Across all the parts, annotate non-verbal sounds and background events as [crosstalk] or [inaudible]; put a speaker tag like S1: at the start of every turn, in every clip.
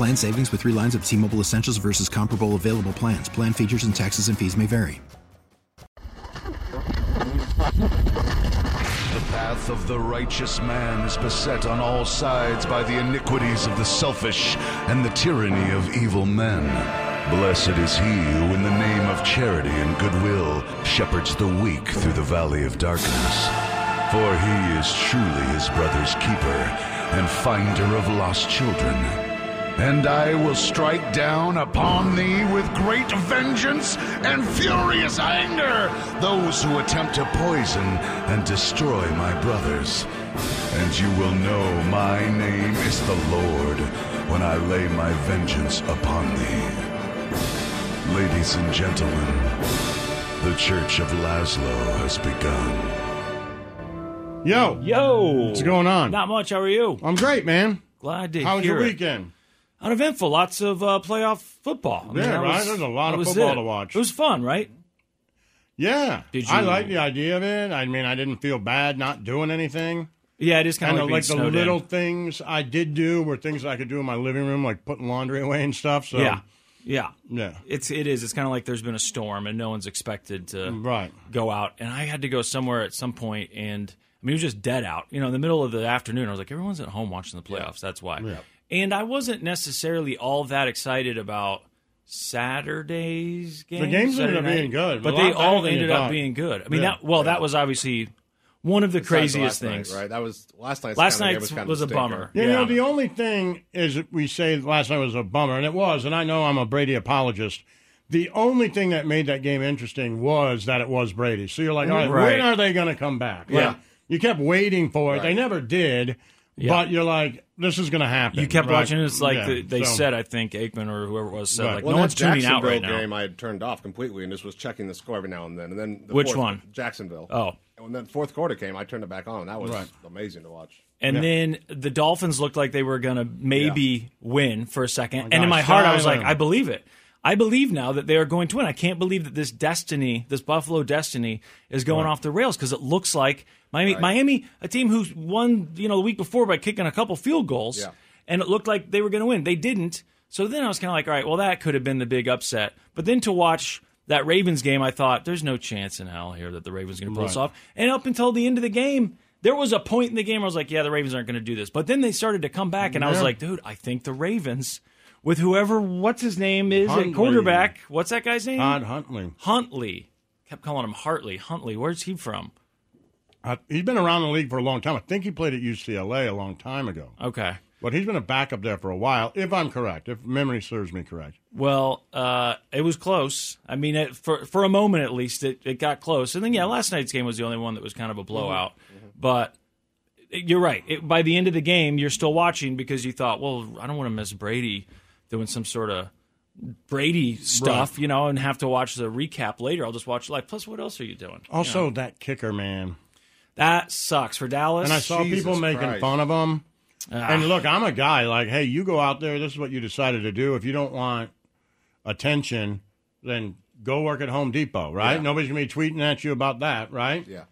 S1: Plan savings with three lines of T Mobile Essentials versus comparable available plans. Plan features and taxes and fees may vary.
S2: The path of the righteous man is beset on all sides by the iniquities of the selfish and the tyranny of evil men. Blessed is he who, in the name of charity and goodwill, shepherds the weak through the valley of darkness. For he is truly his brother's keeper and finder of lost children. And I will strike down upon thee with great vengeance and furious anger those who attempt to poison and destroy my brothers. And you will know my name is the Lord when I lay my vengeance upon thee. Ladies and gentlemen, the Church of Lazlo has begun.
S3: Yo,
S4: Yo,
S3: what's going on?
S4: Not much. How are you?
S3: I'm great, man.
S4: Glad to hear you.
S3: How was your
S4: it.
S3: weekend?
S4: Uneventful. Lots of uh, playoff football. I mean,
S3: Yeah, right?
S4: was-
S3: There's a lot of football
S4: it.
S3: to watch.
S4: It was fun, right?
S3: Yeah,
S4: Did
S3: I
S4: you-
S3: like the idea of it. I mean, I didn't feel bad not doing anything.
S4: Yeah, it is kind of like,
S3: the little
S4: in.
S3: things I did do were things I could do in my living room, like putting laundry away and stuff. So
S4: Yeah, yeah.
S3: yeah,
S4: It's it is. It's kind of like there's been a storm and no one's expected to
S3: right.
S4: go out. And I had to go somewhere at some point, and I mean it was just dead out. You know, in the middle of the afternoon, I was like, everyone's at home watching the playoffs. That's why.
S3: Yeah.
S4: And I wasn't necessarily all that excited about Saturday's game.
S3: The games ended up
S4: night.
S3: being good,
S4: but
S3: a
S4: they all ended up being good. I mean,
S3: Yeah.
S4: that well, that was obviously one of the
S5: Besides
S4: craziest
S5: last night,
S4: things.
S5: right? That was last night's.
S4: Last
S5: kind of game
S4: night's
S5: kind of
S4: was a bummer.
S3: You
S4: Yeah.
S3: know, the only thing is that we say last night was a bummer, and it was, and I know I'm a Brady apologist. The only thing that made that game interesting was that it was Brady. So you're like, all right,
S4: Right.
S3: when are they going to come back? Like,
S4: Yeah.
S3: you kept waiting for it. They never did, but you're like, this is going to happen.
S4: You kept
S3: right?
S4: watching. It's like
S3: Yeah,
S4: the, they
S3: so-
S4: said. I think Aikman or whoever it was said
S3: Right.
S4: like
S5: Well,
S4: no one's tuning out
S5: Jacksonville
S4: right now.
S5: game I had turned off completely and just was checking the score every now and then. And then the
S4: Which
S5: fourth-
S4: one?
S5: Jacksonville.
S4: Oh.
S5: And when that fourth quarter came, I turned it back on. That was
S3: Right.
S5: amazing to watch.
S4: And
S3: Yeah.
S4: then the Dolphins looked like they were going to maybe win for a second. Oh and in my heart, I was like, I believe it. I believe now that they are going to win. I can't believe that this destiny, this Buffalo destiny, is going off the rails because it looks like Miami, Miami, a team who won, you know, the week before by kicking a couple field goals,
S5: Yeah.
S4: and it looked like they were going to win. They didn't. So then I was kind of like, all right, well, that could have been the big upset. But then to watch that Ravens game, I thought there's no chance in hell here that the Ravens are going to pull this off. And up until the end of the game, there was a point in the game where I was like, yeah, the Ravens aren't going to do this. But then they started to come back, and I was like, dude, I think the Ravens, with whoever, what's his name is
S3: Huntley.
S4: at quarterback, what's that guy's name?
S3: Todd Huntley.
S4: Huntley. Kept calling him Hartley. Huntley. Where's he from?
S3: Uh, he's been around the league for a long time. I think he played at UCLA a long time ago.
S4: Okay.
S3: But he's been a backup there for a while, if I'm correct, if memory serves me correct.
S4: Well, uh, it was close. I mean, it, for for a moment at least, it, it got close. And then, yeah, last night's game was the only one that was kind of a blowout. But you're right. It, by the end of the game, you're still watching because you thought, well, I don't want to miss Brady doing some sort of Brady stuff, you know, and have to watch the recap later. I'll just watch live. Plus, what else are you doing?
S3: Also, that kicker, man.
S4: That sucks for Dallas.
S3: And I saw
S5: Jesus
S3: people making
S5: Christ.
S3: fun of him.
S4: Ah.
S3: And look, I'm a guy like, hey, you go out there. This is what you decided to do. If you don't want attention, then go work at Home Depot, right?
S5: Yeah.
S3: Nobody's gonna be tweeting at you about that, right?
S5: Yeah.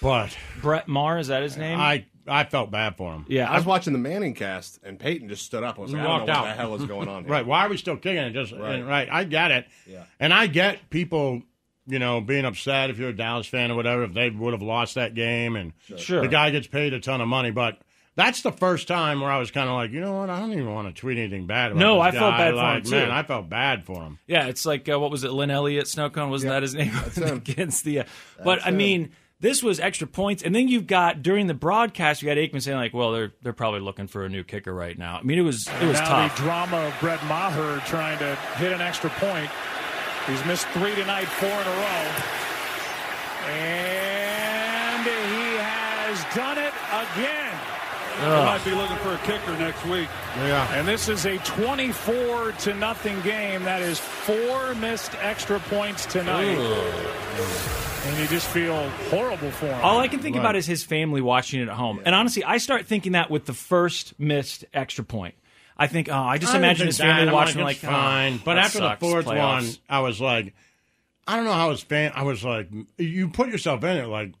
S3: But
S4: Brett Maher, is that his name?
S3: I I felt bad for him.
S4: yeah,
S5: I was watching the Manning cast, and Peyton just stood up and was like, I don't
S3: Walked
S5: know what the hell is going on [laughs] here.
S3: Right? Why are we still kicking it? Just
S5: Right.
S3: right. I get it.
S5: Yeah.
S3: And I get people, you know, being upset if you're a Dallas fan or whatever if they would have lost that game and
S4: Sure.
S3: the guy gets paid a ton of money, but. That's the first time where I was kind of like, you know what? I don't even want to tweet anything bad about
S4: No,
S3: this
S4: I felt
S3: guy.
S4: bad for
S3: like,
S4: him,
S3: Man,
S4: too.
S3: I felt bad for him.
S4: Yeah, it's like uh, what was it? Lin Elliott, Snowcone wasn't that his name [laughs]
S5: him.
S4: against the? Uh, but I mean, this was extra points, and then you've got during the broadcast, you got Aikman saying like, "Well, they're they're probably looking for a new kicker right now." I mean, it was it was
S6: now
S4: tough.
S6: the drama of Brett Maher trying to hit an extra point. He's missed three tonight, four in a row. And he has done it again.
S7: They might be looking for a kicker next week.
S3: Yeah.
S6: And this is a 24 to nothing game. That is four missed extra points tonight. And you just feel horrible for him.
S4: All I can think about is his family watching it at home. And honestly, I start thinking that with the first missed extra point. I think, oh, I just
S3: I
S4: imagine his family
S3: I'm
S4: watching,
S3: like,
S4: like,
S3: oh, fine.
S4: oh,
S3: but after
S4: sucks,
S3: the fourth
S4: playoffs.
S3: one, I was like, I don't know how his fan. I was like, you put yourself in it. Like,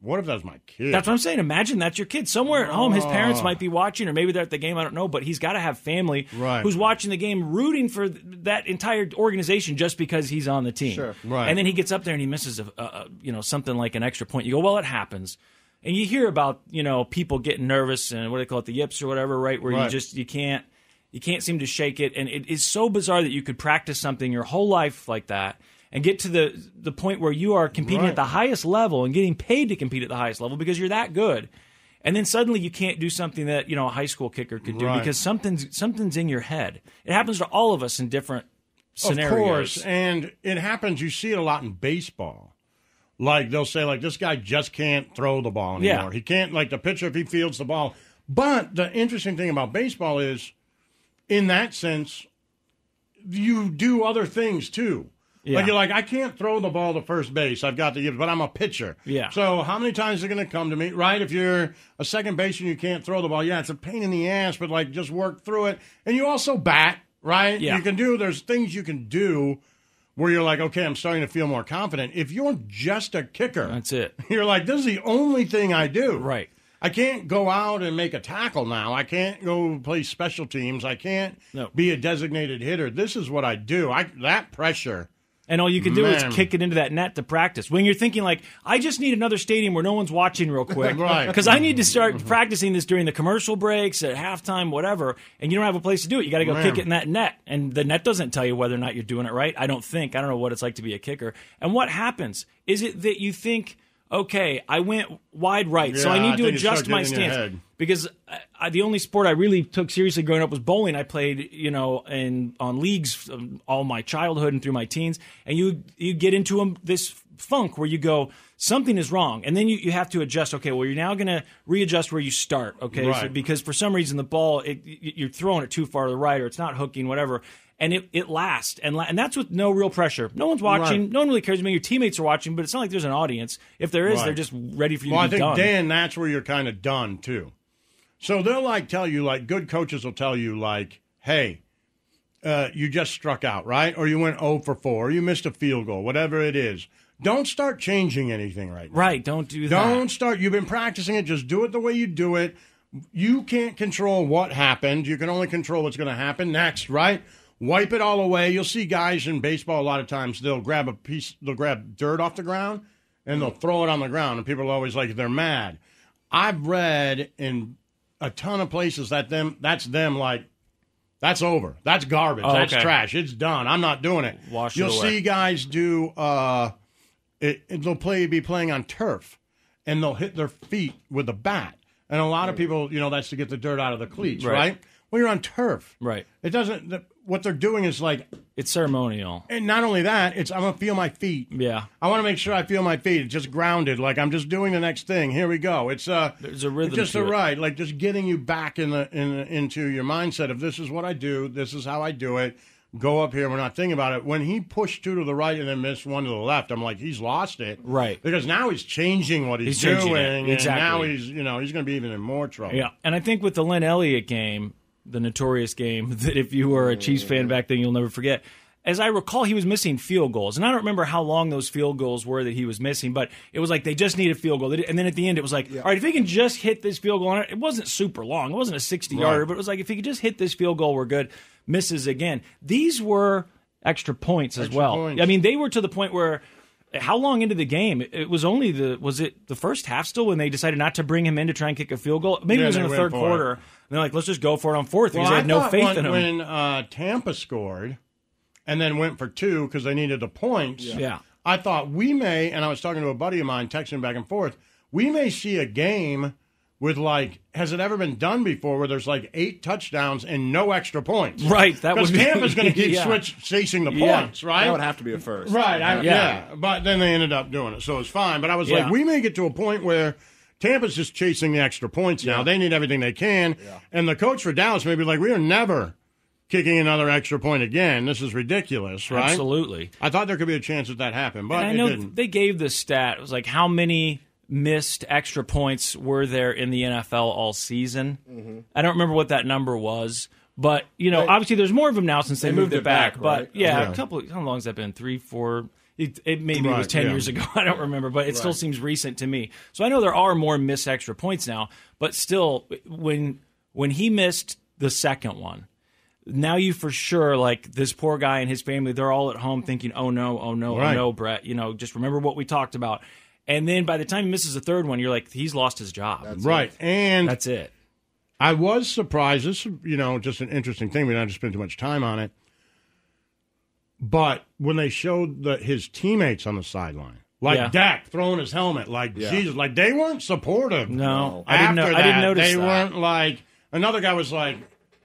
S3: what if that's my kid?
S4: That's what I'm saying. Imagine that's your kid somewhere at home. His
S3: Oh.
S4: parents might be watching, or maybe they're at the game. I don't know, but he's got to have family
S3: Right.
S4: who's watching the game, rooting for th- that entire organization just because he's on the team.
S5: Sure.
S3: Right.
S4: And then he gets up there and he misses a, a, a you know something like an extra point. You go, well, it happens. And you hear about you know people getting nervous and what do they call it, the yips or whatever, right? Where you just you can't you can't seem to shake it, and it is so bizarre that you could practice something your whole life like that. And get to the the point where you are competing
S3: Right.
S4: at the highest level and getting paid to compete at the highest level because you're that good. And then suddenly you can't do something that you know a high school kicker could do
S3: Right.
S4: because something's something's in your head. It happens to all of us in different scenarios.
S3: Of course, and it happens. You see it a lot in baseball. Like they'll say, like this guy just can't throw the ball
S4: Yeah.
S3: anymore. He can't like the pitcher if he fields the ball. But the interesting thing about baseball is, in that sense, you do other things too.
S4: Yeah.
S3: Like you're like, I can't throw the ball to first base. I've got to give, but I'm a pitcher.
S4: Yeah.
S3: So how many times are going to come to me, right? If you're a second baseman, you can't throw the ball. Yeah, it's a pain in the ass, but like just work through it. And you also bat, right?
S4: Yeah.
S3: You can do. There's things you can do where you're like, okay, I'm starting to feel more confident. If you're just a kicker,
S4: That's it. [laughs]
S3: you're like, this is the only thing I do.
S4: Right.
S3: I can't go out and make a tackle now. I can't go play special teams. I can't
S4: No.
S3: be a designated hitter. This is what I do. I that pressure.
S4: And all you can do
S3: Man.
S4: is kick it into that net to practice. When you're thinking like, I just need another stadium where no one's watching real quick, [laughs]
S3: Right.
S4: Because I need to start mm-hmm. practicing this during the commercial breaks, at halftime, whatever. And you don't have a place to do it. You got to go
S3: Man.
S4: kick it in that net, and the net doesn't tell you whether or not you're doing it right. I don't think. I don't know what it's like to be a kicker. And what happens is it that you think, okay, I went wide right, so I need
S3: I
S4: to adjust my
S3: getting in your
S4: stance because I, I, the only sport I really took seriously growing up was bowling. I played, you know, in on leagues all my childhood and through my teens, and you you get into a, this funk where you go something is wrong, and then you, you have to adjust. Okay, well you're now going to readjust where you start. Okay, so because for some reason the ball it, you're throwing it too far to the right or it's not hooking, whatever. And it, it lasts, and la- and that's with no real pressure. No one's watching.
S3: Right.
S4: No one really cares. I mean, your teammates are watching, but it's not like there's an audience. If there is,
S3: Right.
S4: they're just ready for you
S3: Well, I
S4: to be
S3: think
S4: done.
S3: Dan, that's where you're kind of done too. So they'll like tell you, like good coaches will tell you, like, hey, uh, you just struck out, right? Or you went 0 for 4, or you missed a field goal, whatever it is. Don't start changing anything right now.
S4: right? Don't do that.
S3: Don't start. You've been practicing it. Just do it the way you do it. You can't control what happened. You can only control what's going to happen next, right? Wipe it all away. You'll see guys in baseball a lot of times. They'll grab a piece. They'll grab dirt off the ground and they'll throw it on the ground. And people are always like they're mad. I've read in a ton of places that them that's them like that's over. That's garbage.
S4: Oh,
S3: that's
S4: okay.
S3: trash. It's done. I'm not doing it.
S4: Wash
S3: You'll
S4: away.
S3: see guys do. uh it, it- they'll play be playing on turf, and they'll hit their feet with a bat. And a lot of people, you know, that's to get the dirt out of the cleats,
S4: Right.
S3: right? Well, you're on turf,
S4: Right.
S3: It doesn't. The, what they're doing is like,
S4: It's ceremonial.
S3: and not only that, it's I'm gonna feel my feet.
S4: Yeah.
S3: I want to make sure I feel my feet. It's just grounded, like I'm just doing the next thing. Here we go. It's uh,
S4: There's a rhythm
S3: it's just a ride, like just getting you back in the in into your mindset of this is what I do, this is how I do it. Go up here. We're not thinking about it. When he pushed two to the right and then missed one to the left, I'm like, he's lost it,
S4: Right.
S3: Because now he's changing what he's,
S4: He's changing
S3: doing,
S4: it.
S3: and
S4: Exactly.
S3: now he's you know he's going to be even in more trouble.
S4: Yeah, and I think with the Lin Elliott game, the notorious game [laughs] that if you were a Chiefs fan back then, you'll never forget. As I recall, he was missing field goals, and I don't remember how long those field goals were that he was missing. But it was like they just need a field goal, and then at the end, it was like, all right, if he can just hit this field goal, on it, it wasn't super long, it wasn't a sixty yarder,
S3: Right.
S4: but it was like if he could just hit this field goal, we're good. Misses again. These were extra points as
S3: Extra
S4: well.
S3: points.
S4: I mean, they were to the point where how long into the game? It was only the was it the first half still when they decided not to bring him in to try and kick a field goal? Maybe
S3: Yeah,
S4: it was in the third
S3: quarter. it.
S4: Quarter. And they're like, let's just go for it on fourth because
S3: Well,
S4: they had
S3: I
S4: no faith
S3: when,
S4: in him.
S3: When uh, Tampa scored and then went for two because they needed the points,
S4: Yeah.
S3: I thought we may, and I was talking to a buddy of mine, texting back and forth, we may see a game with like, has it ever been done before where there's like eight touchdowns and no extra points?
S4: Right, that
S3: Because
S4: would be-
S3: Tampa's going [laughs] to keep
S4: yeah.
S3: switch chasing the
S4: Yeah.
S3: points, right?
S5: That would have to be a first.
S3: Right, I, yeah.
S4: Yeah.
S3: But then they ended up doing it, so it was fine. But I was
S4: Yeah.
S3: like, we may get to a point where Tampa's just chasing the extra points now. They need everything they can. And the coach for Dallas may be like, we are never kicking another extra point again. This is ridiculous, right?
S4: Absolutely.
S3: I thought there could be a chance that that happened, but
S4: And I
S3: it
S4: know
S3: didn't.
S4: they gave the stat. It was like how many missed extra points were there in the NFL all season?
S3: Mm-hmm.
S4: I don't remember what that number was, but you know, obviously there's more of them now since they,
S5: they
S4: moved,
S5: moved
S4: it
S5: it
S4: back.
S5: back,
S4: But
S5: right?
S4: yeah,
S3: Yeah.
S4: a couple. How long has that been? Three, four. It, it maybe it was ten
S3: yeah.
S4: years ago. [laughs] I don't remember, but it still seems recent to me. So I know there are more missed extra points now, but still, when when he missed the second one, now you for sure like this poor guy and his family they're all at home thinking oh no oh no oh,
S3: Right.
S4: oh no brett you know just remember what we talked about and then by the time he misses the third one you're like he's lost his job
S3: right. And
S4: that's it
S3: I was surprised. This, is, you know, just an interesting thing. We don't have to spend too much time on it. But when they showed the, his teammates on the sideline, like
S4: Yeah.
S3: Dak throwing his helmet, like Jesus, like they weren't supportive.
S4: No, I didn't know-
S3: After
S4: I didn't
S3: that,
S4: notice
S3: They
S4: that.
S3: weren't like another guy was like,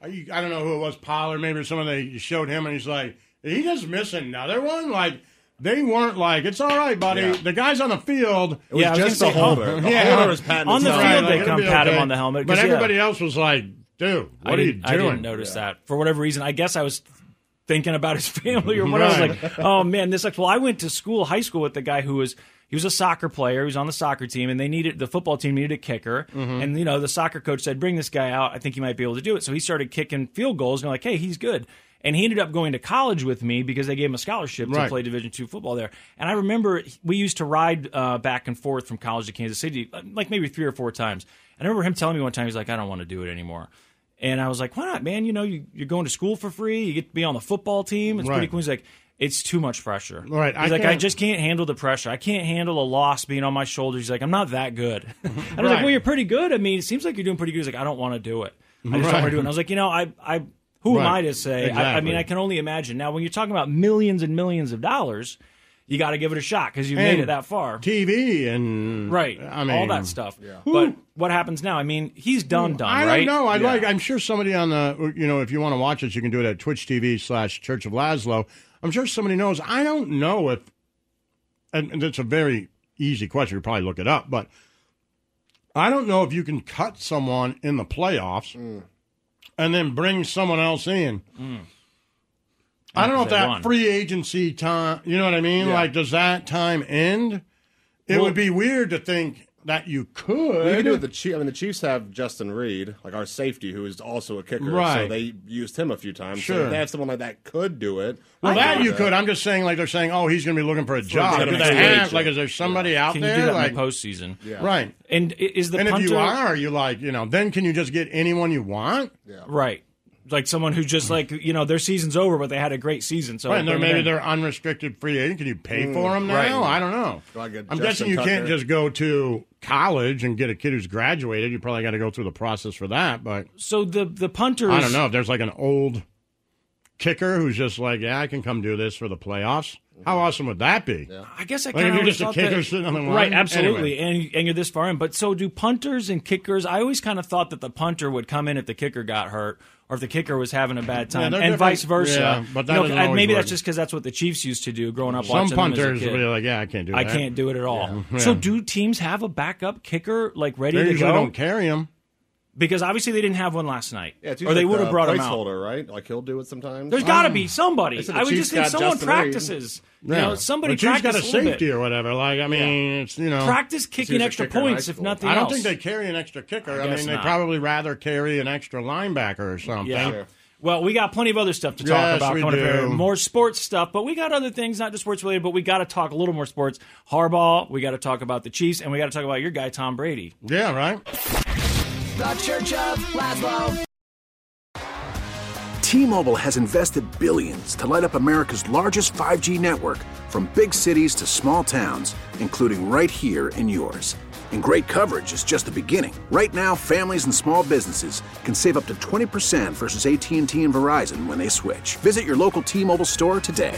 S3: you- I don't know who it was, Pollard, maybe someone they showed him, and he's like, he just missed another one. Like they weren't like, it's all right, buddy.
S5: Yeah.
S3: The guys on the field.
S5: It was
S4: Yeah, I was
S5: just the
S4: say,
S5: holder. [laughs] The
S3: yeah.
S5: holder was patting
S4: On the
S5: helmet.
S4: field, they
S3: it'll
S4: come
S3: be
S4: pat him on the helmet,
S3: But
S4: 'cause, yeah.
S3: everybody else was like, dude, what
S4: I
S3: are you doing?
S4: I didn't notice that for whatever reason. I guess I was thinking about his family or whatever. I was like, oh man, this sucks. Well, I went to school, high school, with the guy who was he was a soccer player. He was on the soccer team, and they needed the football team needed a kicker.
S3: Mm-hmm.
S4: And you know, the soccer coach said, bring this guy out. I think he might be able to do it. So he started kicking field goals, and they're like, hey, he's good. And he ended up going to college with me because they gave him a scholarship to play Division two football there. And I remember we used to ride uh, back and forth from college to Kansas City, like maybe three or four times. And I remember him telling me one time, he's like, I don't want to do it anymore. And I was like, why not, man? You know, you, you're going to school for free. You get to be on the football team. It's
S3: Right.
S4: pretty cool. He's like, it's too much pressure.
S3: Right,
S4: He's
S3: I
S4: like, I
S3: can't-
S4: just can't handle the pressure. I can't handle a loss being on my shoulders. He's like, I'm not that good. [laughs] and I was like, well, you're pretty good. I mean, it seems like you're doing pretty good. He's like, I don't want to do it. I just don't want to do it. And I was like, you know, I, I, who am I to say? I, I mean, I can only imagine. Now, when you're talking about millions and millions of dollars, you got to give it a shot because you made it that far.
S3: TV and
S4: Right.
S3: I mean,
S4: all that stuff. Yeah. But what happens now? I mean, he's done, done,
S3: I
S4: right?
S3: don't know. I'd like. I'm sure somebody on the. You know, if you want to watch it, you can do it at Twitch TV slash Church of Lazlo. I'm sure somebody knows. I don't know if, and, and it's a very easy question. You probably look it up, but I don't know if you can cut someone in the playoffs mm. and then bring someone else in. Mm. I don't know if that
S4: won.
S3: free agency time. You know what I mean?
S5: Yeah.
S3: Like, does that time end? It
S4: Well-
S3: would be weird to think that you could.
S5: We could do it. The Chiefs. I mean, the Chiefs have Justin Reid, like our safety, who is also a kicker.
S3: Right.
S5: So they used him a few times. So
S3: Sure.
S5: if they have someone like that, could do it.
S3: Well,
S5: I
S3: that
S5: get
S3: you could. I'm just saying, like they're saying, oh, he's going to be looking for a job.
S5: get
S3: Do
S5: him
S3: they
S5: free
S3: have,
S5: agent.
S3: like, is there somebody out
S4: Can you do that
S3: like,
S4: in the postseason?
S5: Yeah.
S3: right.
S4: And is the
S3: And
S4: punter
S3: if you are, you like, you know, then can you just get anyone you want? Yeah.
S4: right? Like someone who just like you know their season's over, but they had a great season. So
S3: Right, and they're, maybe they're unrestricted free agent. Can you pay mm, for them now?
S4: right.
S3: I don't know.
S5: Do I
S3: I'm
S5: Justin
S3: guessing you can't just go to college and get a kid who's graduated. You probably got to go through the process for that. But
S4: so the the punters.
S3: I don't know if there's like an old kicker who's just like, yeah, I can come do this for the playoffs. How awesome would that be?
S4: I guess I
S3: Like,
S4: kind
S3: if
S4: of
S3: you're just a kicker sitting on the line?
S4: right? Absolutely,
S3: Anyway.
S4: and and you're this far in. But so do punters and kickers. I always kind of thought that the punter would come in if the kicker got hurt, or if the kicker was having a bad time,
S3: they're
S4: and vice versa.
S3: Yeah, but that
S4: You know,
S3: doesn't always
S4: maybe
S3: work.
S4: that's just because that's what the Chiefs used to do growing up.
S3: Some punters will be like, yeah, I can't do that.
S4: I can't do it at all.
S3: Yeah.
S4: So do teams have a backup kicker like ready
S3: They
S4: to go?
S3: don't carry him.
S4: Because obviously they didn't have one last night,
S5: Yeah, it's
S4: or they
S5: usually
S4: would have
S5: the
S4: brought him out.
S5: placeholder, right? Like he'll do it sometimes.
S4: There's got to be hmm. somebody.
S5: They the
S4: I would
S5: Chiefs
S4: just think
S5: got
S4: someone
S5: Justin Reid.
S4: practices. You
S3: Yeah.
S4: know, somebody
S3: But Chiefs got a
S4: practice little
S3: safety
S4: bit.
S3: or whatever. Like, I mean, it's you know,
S4: Practice kicking
S5: was a
S4: extra
S5: kicker in high
S4: points, if
S5: school.
S4: nothing
S3: I don't
S4: else.
S3: think they carry an extra kicker. I,
S4: guess
S3: mean, they
S4: not.
S3: probably rather carry an extra linebacker or something.
S4: Yeah.
S5: Sure.
S4: Well, we got plenty of other stuff to talk
S3: Yes,
S4: about
S3: we
S4: coming up here.
S3: do.
S4: More sports stuff, but we got other things, not just sports related, but we got to talk a little more sports. Harbaugh, we got to talk about the Chiefs, and we got to talk about your guy, Tom Brady.
S3: Yeah, right.
S8: The Church of Lazlo.
S9: T-Mobile has invested billions to light up America's largest 5G network from big cities to small towns, including right here in yours. And great coverage is just the beginning. Right now, families and small businesses can save up to 20% versus AT&T and Verizon when they switch. Visit your local T-Mobile store today.